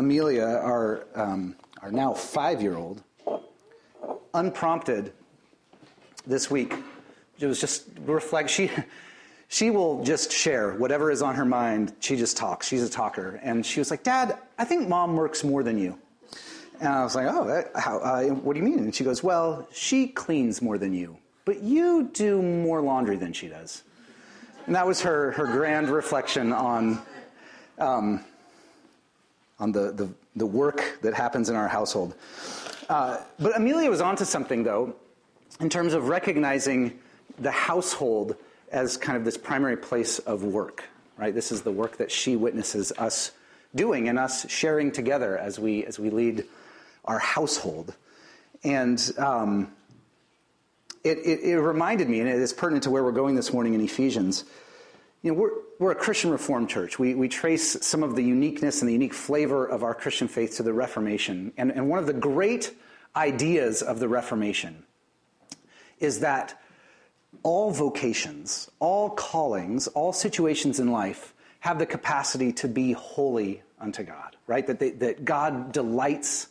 Amelia, our, um, our now five year old, unprompted this week, it was just reflect. She, she will just share whatever is on her mind. She just talks. She's a talker. And she was like, Dad, I think mom works more than you. And I was like, Oh, that, how, uh, what do you mean? And she goes, Well, she cleans more than you, but you do more laundry than she does. And that was her, her grand reflection on, um, on the, the, the, work that happens in our household. Uh, but Amelia was onto something, though, in terms of recognizing the household as kind of this primary place of work, right? This is the work that she witnesses us doing and us sharing together as we, as we lead our household. And um, it, it, it, reminded me, and it is pertinent to where we're going this morning in Ephesians. You know, we're, we're a Christian Reformed church. We, we trace some of the uniqueness and the unique flavor of our Christian faith to the Reformation. And, and one of the great ideas of the Reformation is that all vocations, all callings, all situations in life have the capacity to be holy unto God, right? That, they, that God delights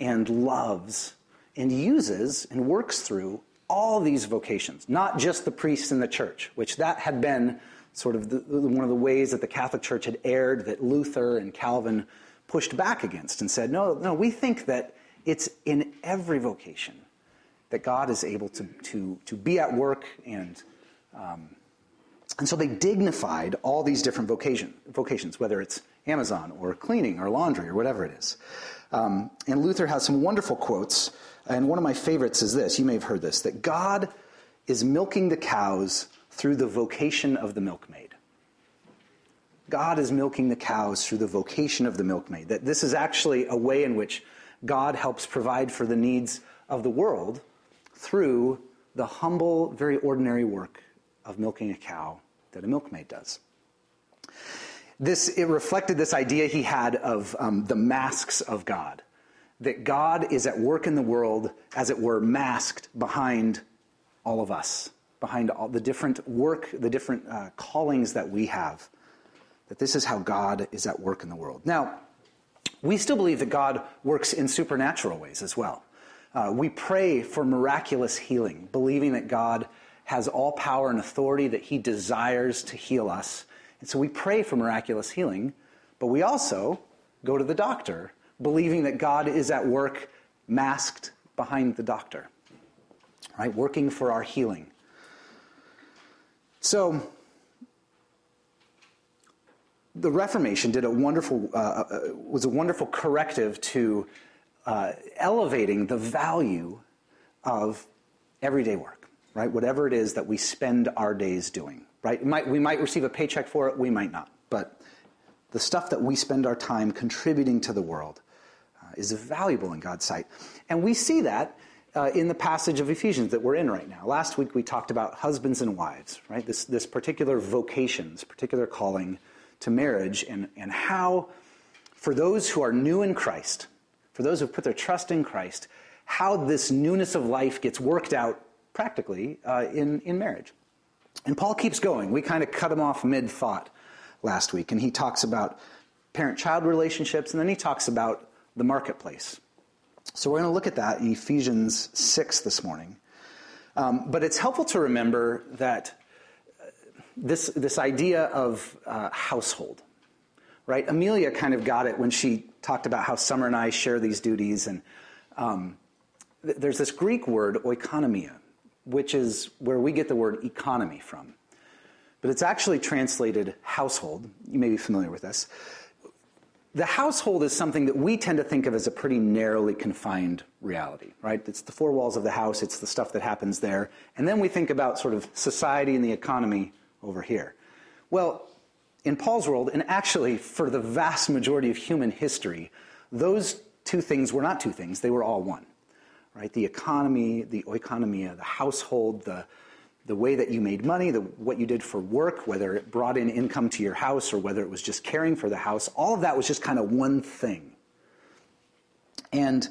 and loves and uses and works through all these vocations, not just the priests in the church, which that had been sort of the, one of the ways that the Catholic Church had erred, that Luther and Calvin pushed back against and said, no, no, we think that it's in every vocation that God is able to, to, to be at work and um, and so they dignified all these different vocation, vocations, whether it's Amazon or cleaning or laundry or whatever it is. Um, and Luther has some wonderful quotes, and one of my favorites is this. You may have heard this that God is milking the cows through the vocation of the milkmaid. God is milking the cows through the vocation of the milkmaid. That this is actually a way in which God helps provide for the needs of the world through the humble, very ordinary work of milking a cow that a milkmaid does. This, it reflected this idea he had of um, the masks of God. That God is at work in the world, as it were, masked behind all of us, behind all the different work, the different uh, callings that we have. That this is how God is at work in the world. Now, we still believe that God works in supernatural ways as well. Uh, we pray for miraculous healing, believing that God has all power and authority, that He desires to heal us. And so we pray for miraculous healing, but we also go to the doctor, believing that God is at work masked behind the doctor, right? Working for our healing. So, the Reformation did a wonderful, uh, uh was a wonderful corrective to uh, elevating the value of everyday work, right? Whatever it is that we spend our days doing, right? Might, we might receive a paycheck for it, we might not. But the stuff that we spend our time contributing to the world uh, is valuable in God's sight. And we see that uh, in the passage of Ephesians that we're in right now. Last week we talked about husbands and wives, right? This, this particular vocation, this particular calling to marriage, and, and how, for those who are new in Christ, for those who put their trust in Christ, how this newness of life gets worked out practically uh, in, in marriage. And Paul keeps going. We kind of cut him off mid thought last week, and he talks about parent child relationships, and then he talks about the marketplace. So we're going to look at that in Ephesians 6 this morning. Um, but it's helpful to remember that uh, this, this idea of uh, household, right? Amelia kind of got it when she talked about how Summer and I share these duties. And um, th- there's this Greek word, oikonomia, which is where we get the word economy from. But it's actually translated household. You may be familiar with this. The household is something that we tend to think of as a pretty narrowly confined reality, right? It's the four walls of the house, it's the stuff that happens there. And then we think about sort of society and the economy over here. Well, in Paul's world, and actually for the vast majority of human history, those two things were not two things, they were all one. Right? The economy, the oikonomia, the household, the, the way that you made money, the, what you did for work, whether it brought in income to your house or whether it was just caring for the house, all of that was just kind of one thing. And,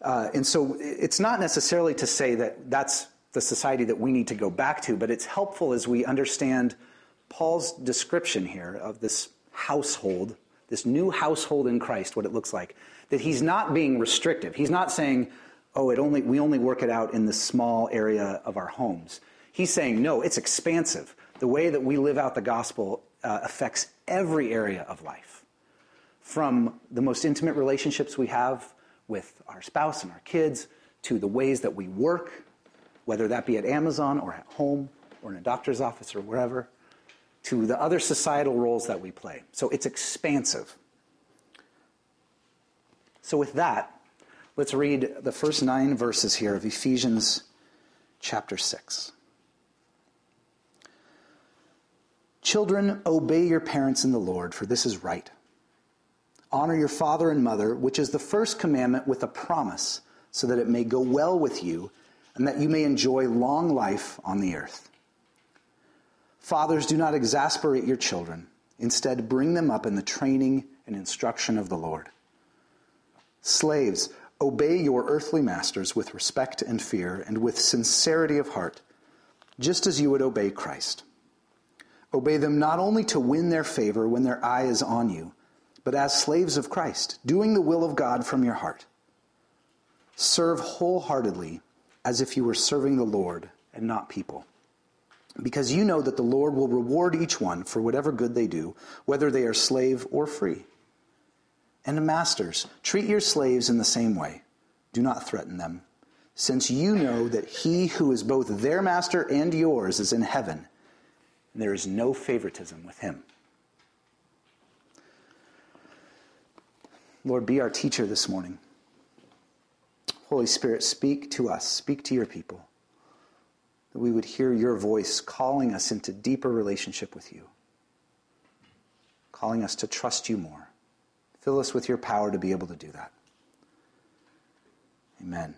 uh, and so it's not necessarily to say that that's the society that we need to go back to, but it's helpful as we understand Paul's description here of this household this new household in Christ, what it looks like, that he's not being restrictive. He's not saying, oh, it only, we only work it out in this small area of our homes. He's saying, no, it's expansive. The way that we live out the gospel uh, affects every area of life. From the most intimate relationships we have with our spouse and our kids, to the ways that we work, whether that be at Amazon or at home or in a doctor's office or wherever, to the other societal roles that we play. So it's expansive. So, with that, let's read the first nine verses here of Ephesians chapter 6. Children, obey your parents in the Lord, for this is right. Honor your father and mother, which is the first commandment with a promise, so that it may go well with you and that you may enjoy long life on the earth. Fathers, do not exasperate your children. Instead, bring them up in the training and instruction of the Lord. Slaves, obey your earthly masters with respect and fear and with sincerity of heart, just as you would obey Christ. Obey them not only to win their favor when their eye is on you, but as slaves of Christ, doing the will of God from your heart. Serve wholeheartedly as if you were serving the Lord and not people. Because you know that the Lord will reward each one for whatever good they do, whether they are slave or free. And masters, treat your slaves in the same way. Do not threaten them, since you know that he who is both their master and yours is in heaven, and there is no favoritism with him. Lord, be our teacher this morning. Holy Spirit, speak to us, speak to your people, that we would hear your voice calling us into deeper relationship with you, calling us to trust you more. Fill us with your power to be able to do that. Amen.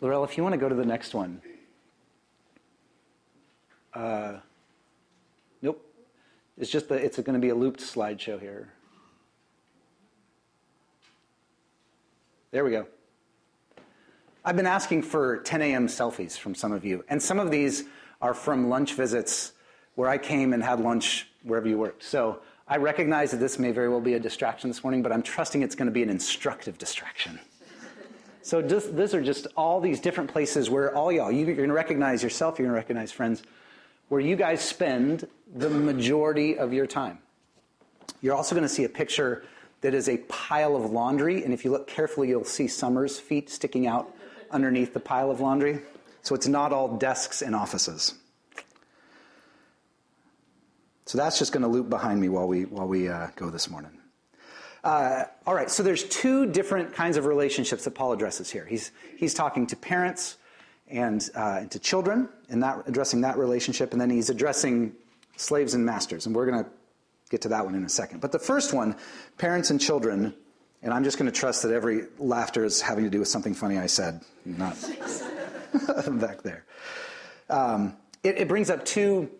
Laurel, if you want to go to the next one. Uh, nope. It's just that it's going to be a looped slideshow here. There we go. I've been asking for 10 a.m. selfies from some of you, and some of these are from lunch visits where I came and had lunch wherever you worked. So I recognize that this may very well be a distraction this morning, but I'm trusting it's going to be an instructive distraction. So just, these are just all these different places where all y'all, you, are going to recognize yourself, you're going to recognize friends, where you guys spend the majority of your time. You're also going to see a picture that is a pile of laundry, and if you look carefully, you'll see Summer's feet sticking out underneath the pile of laundry. So it's not all desks and offices. So that's just going to loop behind me while we, while we uh, go this morning. Uh, all right, so there's two different kinds of relationships that Paul addresses here. He's, he's talking to parents and, uh, and to children, and that, addressing that relationship, and then he's addressing slaves and masters, and we're going to get to that one in a second. But the first one, parents and children, and I'm just going to trust that every laughter is having to do with something funny I said, not back there. Um, it, it brings up two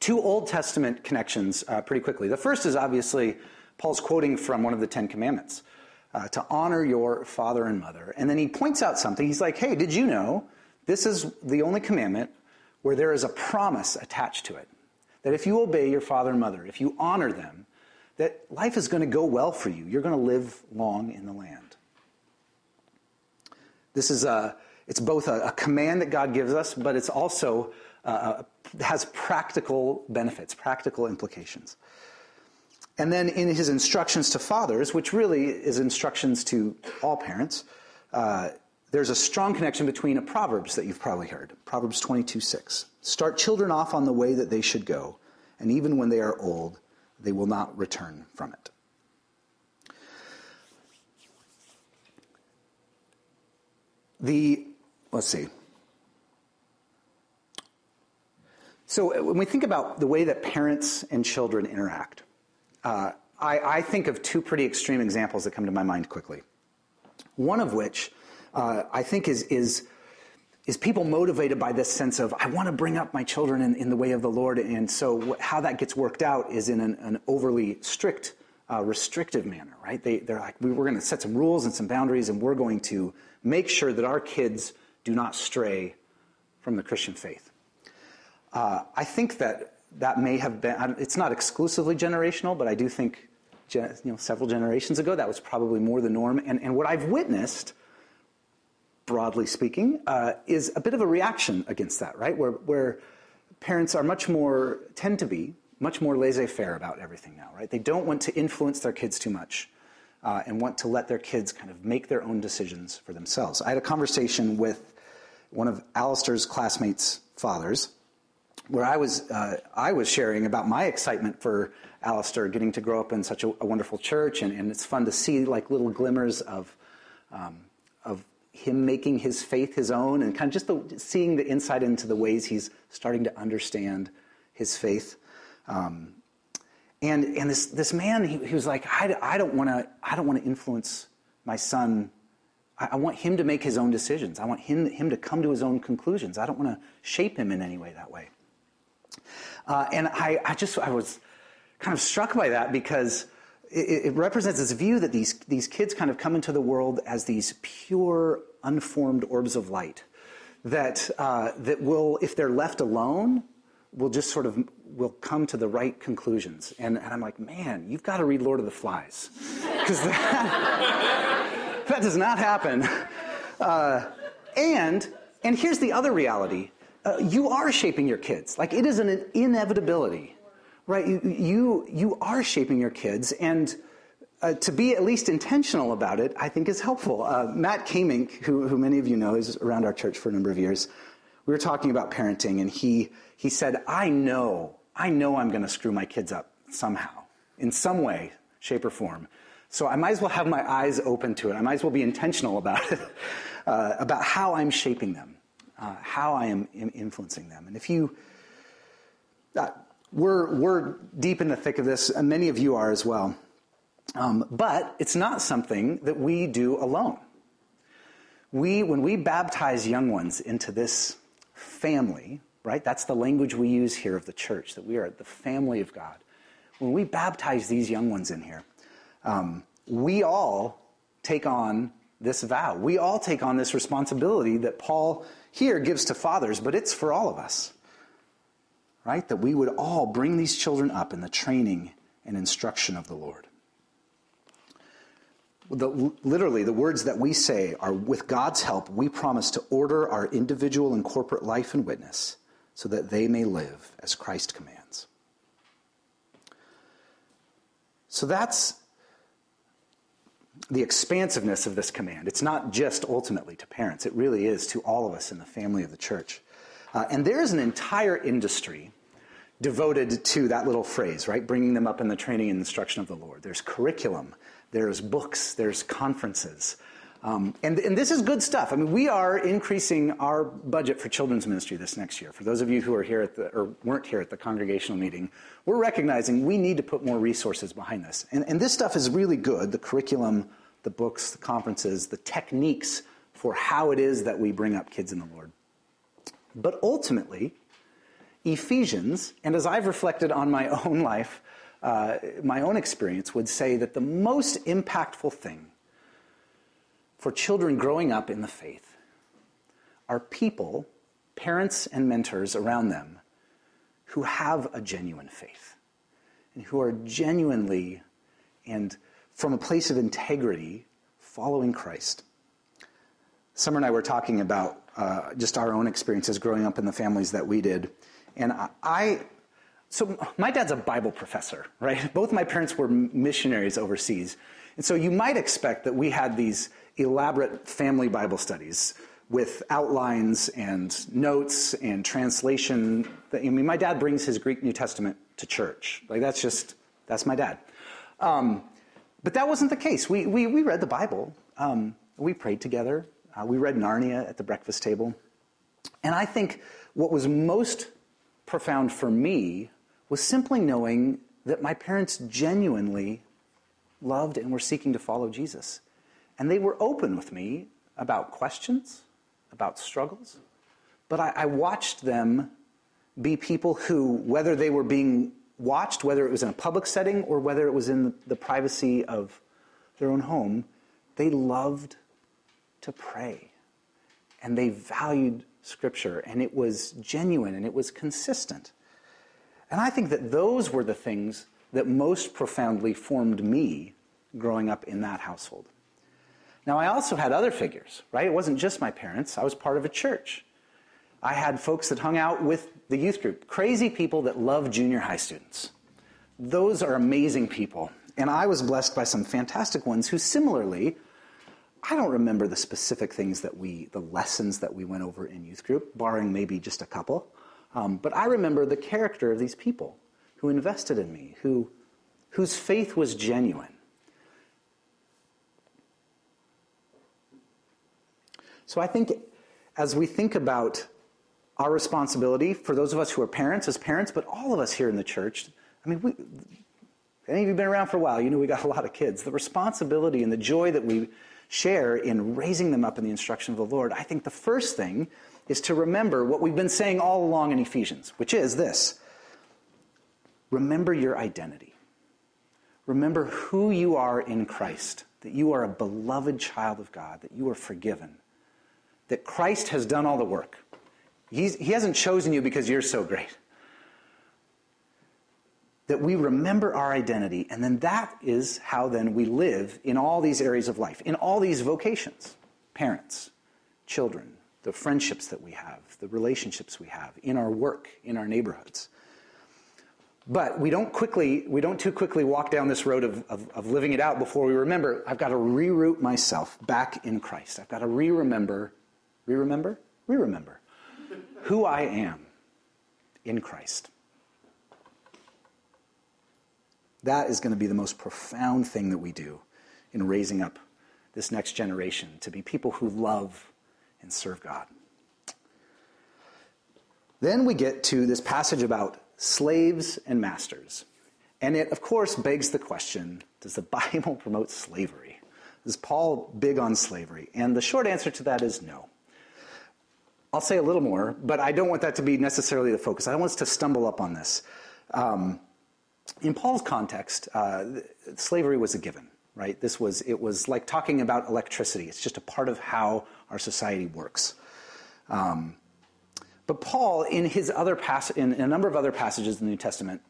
two Old Testament connections uh, pretty quickly. The first is obviously Paul's quoting from one of the Ten Commandments uh, to honor your father and mother. And then he points out something. He's like, hey, did you know this is the only commandment where there is a promise attached to it? That if you obey your father and mother, if you honor them, that life is going to go well for you. You're going to live long in the land. This is a, it's both a, a command that God gives us, but it's also uh, has practical benefits, practical implications. And then in his instructions to fathers, which really is instructions to all parents, uh, there's a strong connection between a Proverbs that you've probably heard Proverbs 22 6. Start children off on the way that they should go, and even when they are old, they will not return from it. The, let's see, So uh, when we think about the way that parents and children interact, uh, I, I, think of two pretty extreme examples that come to my mind quickly. One of which uh, I think is, is, is people motivated by this sense of, I want to bring up my children in, in the way of the Lord. And so how that gets worked out is in an, an overly strict, uh, restrictive manner, right? They, they're like, we're going to set some rules and some boundaries, and we're going to make sure that our kids do not stray from the Christian faith. Uh, I think that that may have been, it's not exclusively generational, but I do think you know, several generations ago that was probably more the norm. And, and what I've witnessed, broadly speaking, uh, is a bit of a reaction against that, right? Where, where parents are much more, tend to be, much more laissez faire about everything now, right? They don't want to influence their kids too much uh, and want to let their kids kind of make their own decisions for themselves. I had a conversation with one of Alistair's classmates' fathers where I was, uh, I was sharing about my excitement for Alistair getting to grow up in such a, a wonderful church, and, and, it's fun to see like little glimmers of, um, of him making his faith his own, and kind of just the, seeing the insight into the ways he's starting to understand his faith. Um, and and this this man, he, he was like, I, I don't want to I don't want to influence my son. I, I, want him to make his own decisions. I want him him to come to his own conclusions. I don't want to shape him in any way that way. Uh, and I, I just I was kind of struck by that because it, it, represents this view that these these kids kind of come into the world as these pure, unformed orbs of light that uh, that will, if they're left alone, will just sort of will come to the right conclusions. And, and I'm like, man, you've got to read Lord of the Flies. Because that, that does not happen. Uh, and, and here's the other reality. Uh, you are shaping your kids. Like it is an inevitability, right? You, you, are shaping your kids. And uh, to be at least intentional about it, I think is helpful. Uh, Matt Kamink, who, who many of you know, is around our church for a number of years. We were talking about parenting, and he, he said, I know I know I'm going to screw my kids up somehow, in some way, shape, or form. So I might as well have my eyes open to it. I might as well be intentional about it, uh, about how I'm shaping them, uh, how I am influencing them. And if you, uh, we're, we're deep in the thick of this, and many of you are as well. Um, but it's not something that we do alone. We, when we baptize young ones into this family, right? That's the language we use here of the church, that we are the family of God. When we baptize these young ones in here, um, we all take on this vow. We all take on this responsibility that Paul here gives to fathers, but it's for all of us, right? That we would all bring these children up in the training and instruction of the Lord. The, literally, the words that we say are with God's help, we promise to order our individual and corporate life and witness so that they may live as Christ commands. So that's the expansiveness of this command. It's not just ultimately to parents, it really is to all of us in the family of the church. Uh, and there is an entire industry devoted to that little phrase, right? Bringing them up in the training and instruction of the Lord. There's curriculum, there's books, there's conferences. Um, and, and, this is good stuff. I mean, we are increasing our budget for children's ministry this next year. For those of you who are here at the, or weren't here at the congregational meeting, we're recognizing we need to put more resources behind this. And, and this stuff is really good the curriculum, the books, the conferences, the techniques for how it is that we bring up kids in the Lord. But ultimately, Ephesians, and as I've reflected on my own life, uh, my own experience, would say that the most impactful thing for children growing up in the faith are people, parents and mentors around them, who have a genuine faith and who are genuinely and from a place of integrity following Christ. Summer and I were talking about uh, just our own experiences growing up in the families that we did. And I, I, so my dad's a Bible professor, right? Both my parents were missionaries overseas. And so you might expect that we had these elaborate family Bible studies with outlines and notes and translation. I mean, my dad brings his Greek New Testament to church. Like, that's just, that's my dad. Um, but that wasn't the case. We, we, we read the Bible. Um, we prayed together. Uh, we read Narnia at the breakfast table. And I think what was most profound for me was simply knowing that my parents genuinely loved and were seeking to follow Jesus. And they were open with me about questions, about struggles. But I, I watched them be people who, whether they were being watched, whether it was in a public setting or whether it was in the privacy of their own home, they loved to pray. And they valued Scripture, and it was genuine and it was consistent. And I think that those were the things that most profoundly formed me growing up in that household. Now, I also had other figures, right? It wasn't just my parents. I was part of a church. I had folks that hung out with the youth group, crazy people that love junior high students. Those are amazing people. And I was blessed by some fantastic ones who similarly, I don't remember the specific things that we, the lessons that we went over in youth group, barring maybe just a couple. Um, but I remember the character of these people who invested in me, who, whose faith was genuine. So I think as we think about our responsibility for those of us who are parents as parents, but all of us here in the church, I mean, we, any of you been around for a while, you know we got a lot of kids. The responsibility and the joy that we share in raising them up in the instruction of the Lord, I think the first thing is to remember what we've been saying all along in Ephesians, which is this remember your identity. Remember who you are in Christ, that you are a beloved child of God, that you are forgiven, that Christ has done all the work. He's, he hasn't chosen you because you're so great. That we remember our identity, and then that is how then we live in all these areas of life, in all these vocations parents, children, the friendships that we have, the relationships we have, in our work, in our neighborhoods. But we don't quickly, we don't too quickly walk down this road of, of, of living it out before we remember, I've got to reroute myself back in Christ. I've got to re-remember, re-remember, re-remember who I am in Christ. That is going to be the most profound thing that we do in raising up this next generation to be people who love and serve God. Then we get to this passage about slaves and masters. And it, of course, begs the question does the Bible promote slavery? Is Paul big on slavery? And the short answer to that is no. I'll say a little more, but I don't want that to be necessarily the focus. I don't want us to stumble up on this. Um, in Paul's context, uh, slavery was a given, right? This was it was like talking about electricity. It's just a part of how our society works. Um, but Paul, in his other pass- in a number of other passages in the New Testament,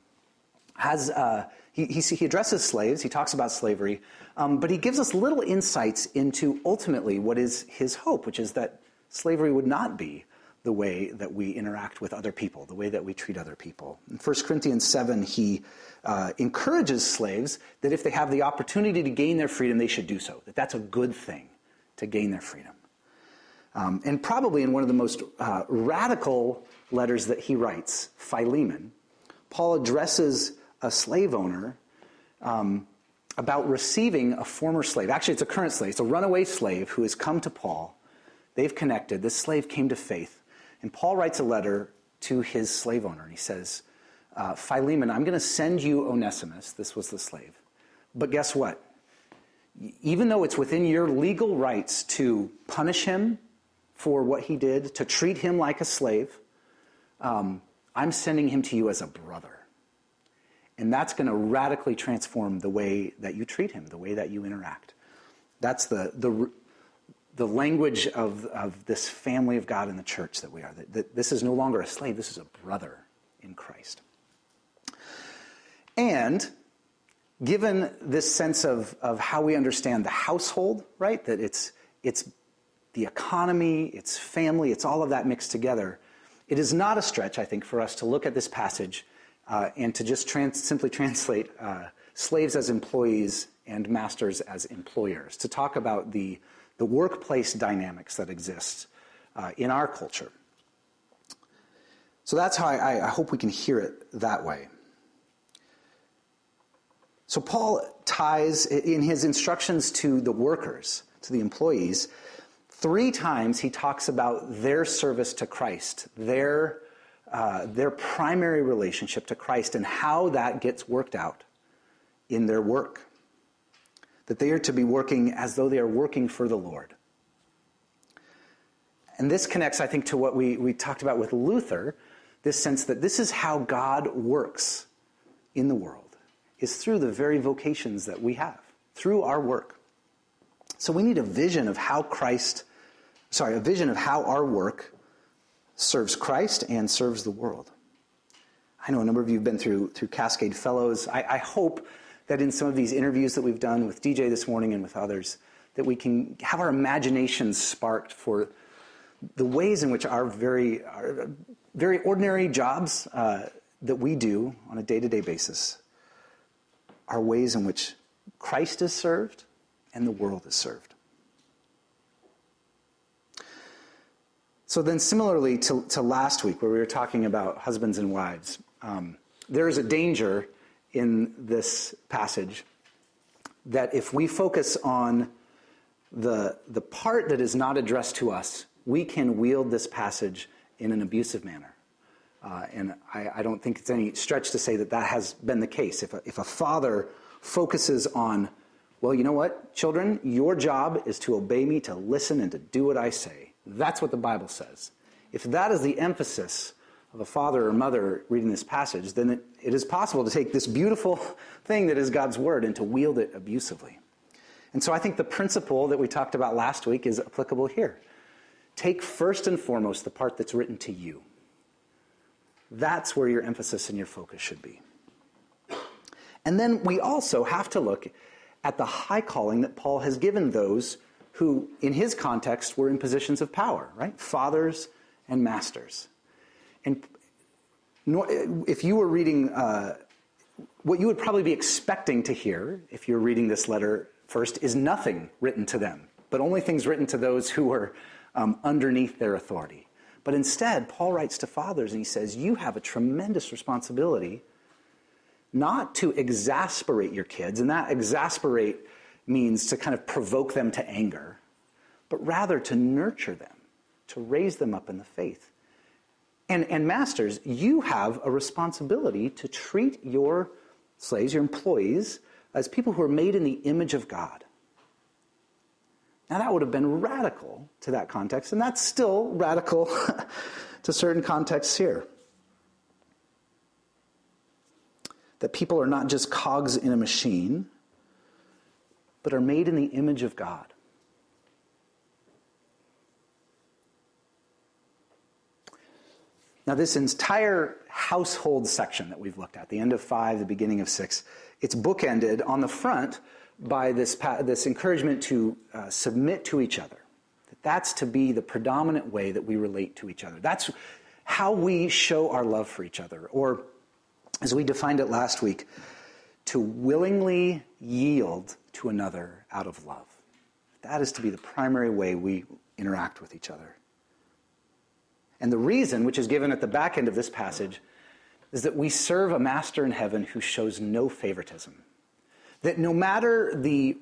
has uh, he, he, he, addresses slaves. He talks about slavery, um, but he gives us little insights into ultimately what is his hope, which is that slavery would not be the way that we interact with other people, the way that we treat other people. In 1 Corinthians 7, he uh, encourages slaves that if they have the opportunity to gain their freedom, they should do so, that that's a good thing to gain their freedom. Um, and probably in one of the most uh, radical letters that he writes, Philemon, Paul addresses a slave owner um, about receiving a former slave. Actually, it's a current slave. It's a runaway slave who has come to Paul. They've connected. This slave came to faith. And Paul writes a letter to his slave owner, and he says, uh, Philemon, I'm going to send you Onesimus. This was the slave. But guess what? Even though it's within your legal rights to punish him for what he did, to treat him like a slave, um, I'm sending him to you as a brother. And that's going to radically transform the way that you treat him, the way that you interact. That's the, the, the language of, of this family of God in the church that we are. That, that this is no longer a slave, this is a brother in Christ. And given this sense of, of how we understand the household, right, that it's, it's the economy, it's family, it's all of that mixed together, it is not a stretch, I think, for us to look at this passage uh, and to just trans- simply translate uh, slaves as employees and masters as employers, to talk about the the workplace dynamics that exist uh, in our culture. So that's how I, I hope we can hear it that way. So Paul ties in his instructions to the workers, to the employees, three times he talks about their service to Christ, their, uh, their primary relationship to Christ, and how that gets worked out in their work that they are to be working as though they are working for the Lord. And this connects, I think, to what we, we talked about with Luther this sense that this is how God works in the world, is through the very vocations that we have, through our work. So we need a vision of how Christ, sorry, a vision of how our work serves Christ and serves the world. I know a number of you have been through, through Cascade Fellows. I, I hope that in some of these interviews that we've done with DJ this morning and with others, that we can have our imaginations sparked for the ways in which our very, our very ordinary jobs uh, that we do on a day to day basis are ways in which Christ is served and the world is served. So, then, similarly to, to last week, where we were talking about husbands and wives, um, there is a danger in this passage that if we focus on the, the part that is not addressed to us, we can wield this passage in an abusive manner. Uh, and I, I, don't think it's any stretch to say that that has been the case. If a, if a father focuses on, well, you know what, children, your job is to obey me, to listen, and to do what I say. That's what the Bible says. If that is the emphasis of a father or mother reading this passage, then it, it is possible to take this beautiful thing that is God's word and to wield it abusively. And so I think the principle that we talked about last week is applicable here. Take first and foremost the part that's written to you. That's where your emphasis and your focus should be. And then we also have to look at the high calling that Paul has given those who, in his context, were in positions of power, right? Fathers and masters. And if you were reading, uh, what you would probably be expecting to hear if you're reading this letter first is nothing written to them, but only things written to those who were um, underneath their authority. But instead, Paul writes to fathers and he says, You have a tremendous responsibility not to exasperate your kids, and that exasperate means to kind of provoke them to anger, but rather to nurture them, to raise them up in the faith. And, and masters, you have a responsibility to treat your slaves, your employees, as people who are made in the image of God. Now, that would have been radical to that context, and that's still radical to certain contexts here. That people are not just cogs in a machine, but are made in the image of God. Now, this entire household section that we've looked at, the end of five, the beginning of six, it's bookended on the front by this, this encouragement to uh, submit to each other. That that's to be the predominant way that we relate to each other. That's how we show our love for each other. Or, as we defined it last week, to willingly yield to another out of love. That is to be the primary way we interact with each other. And the reason, which is given at the back end of this passage, is that we serve a master in heaven who shows no favoritism. That no matter the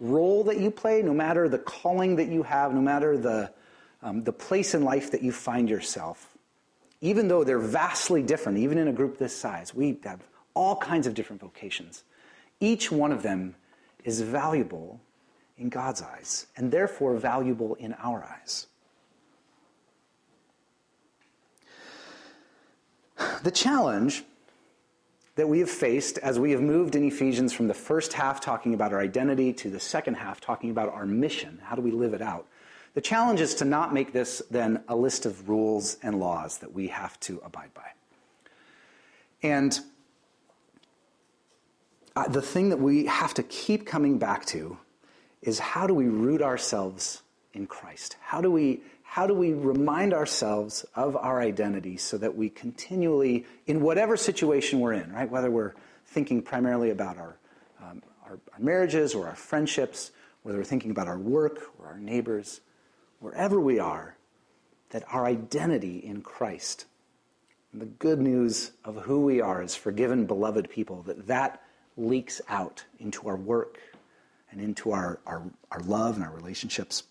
role that you play, no matter the calling that you have, no matter the, um, the place in life that you find yourself, even though they're vastly different, even in a group this size, we have all kinds of different vocations. Each one of them is valuable in God's eyes, and therefore valuable in our eyes. The challenge that we have faced as we have moved in Ephesians from the first half talking about our identity to the second half talking about our mission, how do we live it out? The challenge is to not make this then a list of rules and laws that we have to abide by. And uh, the thing that we have to keep coming back to is how do we root ourselves in Christ? How do we how do we remind ourselves of our identity so that we continually, in whatever situation we're in, right, whether we're thinking primarily about our, um, our, our marriages or our friendships, whether we're thinking about our work or our neighbors, wherever we are, that our identity in Christ and the good news of who we are as forgiven, beloved people, that that leaks out into our work and into our, our, our love and our relationships.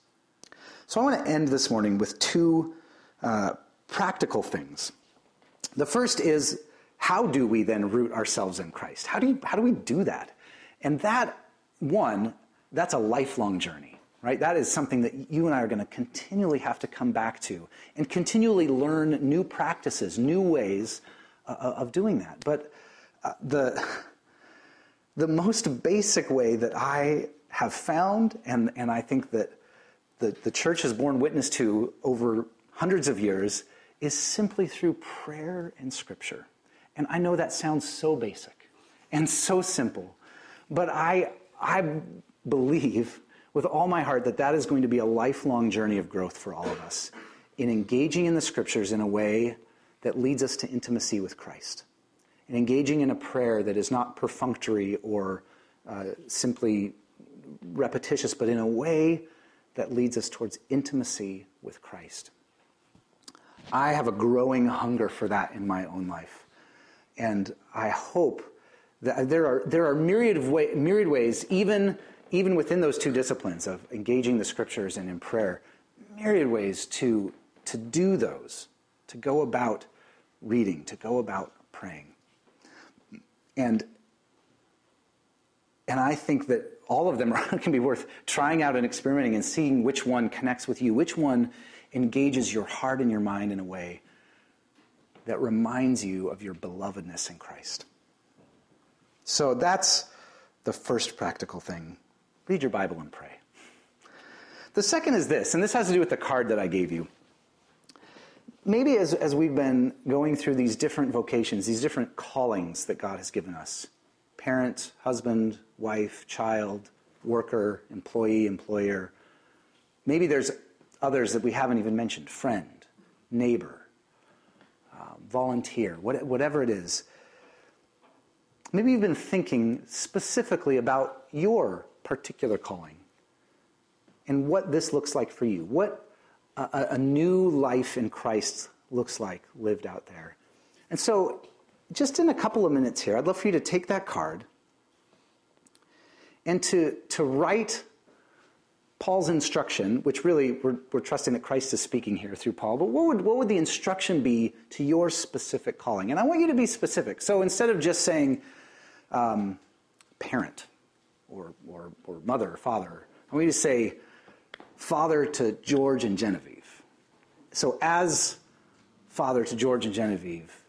So I want to end this morning with two uh, practical things. The first is how do we then root ourselves in Christ? How do, you, how do we do that? And that, one, that's a lifelong journey, right? That is something that you and I are going to continually have to come back to and continually learn new practices, new ways uh, uh of doing that. But uh, the, the most basic way that I have found, and, and I think that the, the church has borne witness to over hundreds of years is simply through prayer and scripture. And I know that sounds so basic and so simple, but I, I believe with all my heart that that is going to be a lifelong journey of growth for all of us in engaging in the scriptures in a way that leads us to intimacy with Christ, and engaging in a prayer that is not perfunctory or uh, simply repetitious, but in a way that leads us towards intimacy with Christ. I have a growing hunger for that in my own life. And I hope that there are, there are myriad, of way, myriad ways, even, even within those two disciplines of engaging the scriptures and in prayer, myriad ways to, to do those, to go about reading, to go about praying. And, and I think that all of them can be worth trying out and experimenting and seeing which one connects with you, which one engages your heart and your mind in a way that reminds you of your belovedness in Christ. So that's the first practical thing. Read your Bible and pray. The second is this, and this has to do with the card that I gave you. Maybe as, as we've been going through these different vocations, these different callings that God has given us parent, husband, wife, child, worker, employee, employer. Maybe there's others that we haven't even mentioned friend, neighbor, uh, volunteer, what, whatever it is. Maybe you've been thinking specifically about your particular calling and what this looks like for you, what a, a new life in Christ looks like lived out there. And so, just in a couple of minutes here, I'd love for you to take that card and to, to write Paul's instruction, which really we're, we're trusting that Christ is speaking here through Paul, but what would, what would the instruction be to your specific calling? And I want you to be specific. So instead of just saying um, parent or, or, or mother or father, I want you to say father to George and Genevieve. So as father to George and Genevieve,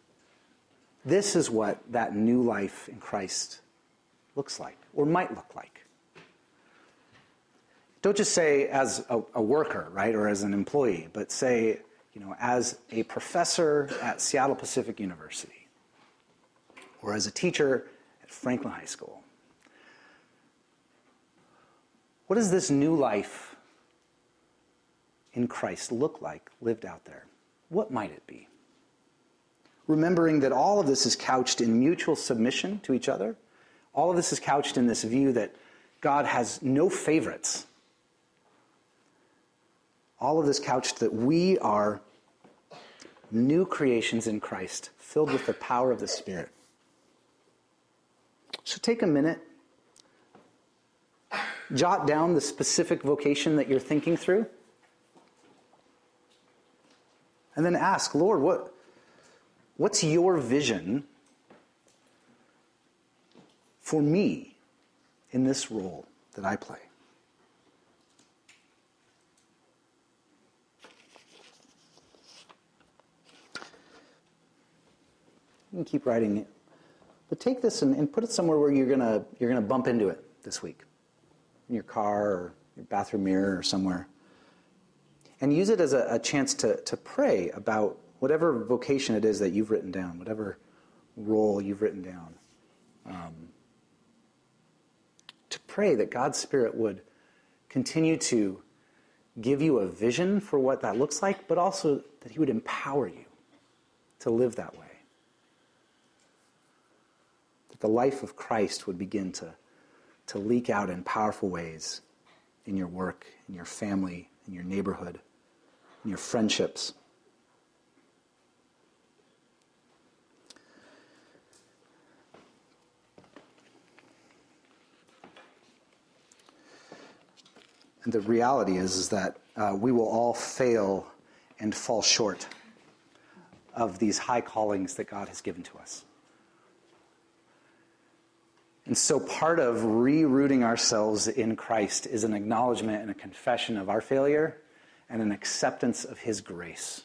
this is what that new life in Christ looks like or might look like. Don't just say as a, a, worker, right, or as an employee, but say, you know, as a professor at Seattle Pacific University, or as a teacher at Franklin High School. What does this new life in Christ look like lived out there? What might it be? Remembering that all of this is couched in mutual submission to each other all of this is couched in this view that God has no favorites. All of this couched that we are new creations in Christ, filled with the power of the Spirit. So take a minute, jot down the specific vocation that you're thinking through, and then ask, Lord, what, what's your vision for me in this role that I play. You can keep writing it. But take this and, and put it somewhere where you're gonna you're gonna bump into it this week. In your car or your bathroom mirror or somewhere. And use it as a, a chance to, to pray about whatever vocation it is that you've written down, whatever role you've written down. Um, to pray that God's Spirit would continue to give you a vision for what that looks like, but also that He would empower you to live that way. That the life of Christ would begin to, to leak out in powerful ways in your work, in your family, in your neighborhood, in your friendships. The reality is, is that uh, we will all fail and fall short of these high callings that God has given to us. And so part of rerooting ourselves in Christ is an acknowledgement and a confession of our failure and an acceptance of His grace.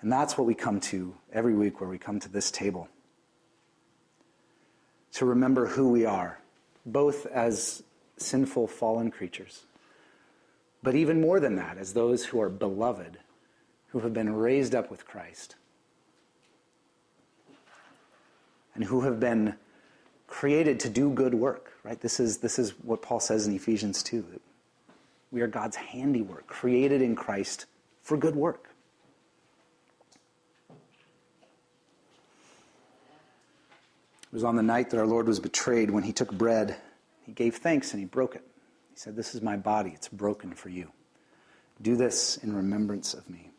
And that's what we come to every week where we come to this table. To remember who we are both as sinful, fallen creatures, but even more than that, as those who are beloved, who have been raised up with Christ, and who have been created to do good work, right? This is, this is what Paul says in Ephesians 2. We are God's handiwork, created in Christ for good work. Was on the night that our Lord was betrayed when he took bread. He gave thanks and he broke it. He said, This is my body, it's broken for you. Do this in remembrance of me.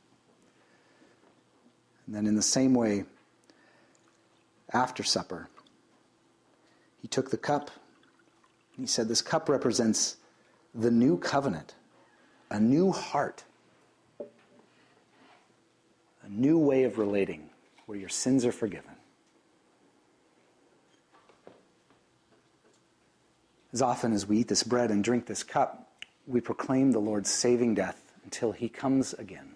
And then, in the same way, after supper, he took the cup. He said, This cup represents the new covenant, a new heart, a new way of relating where your sins are forgiven. As often as we eat this bread and drink this cup, we proclaim the Lord's saving death until he comes again.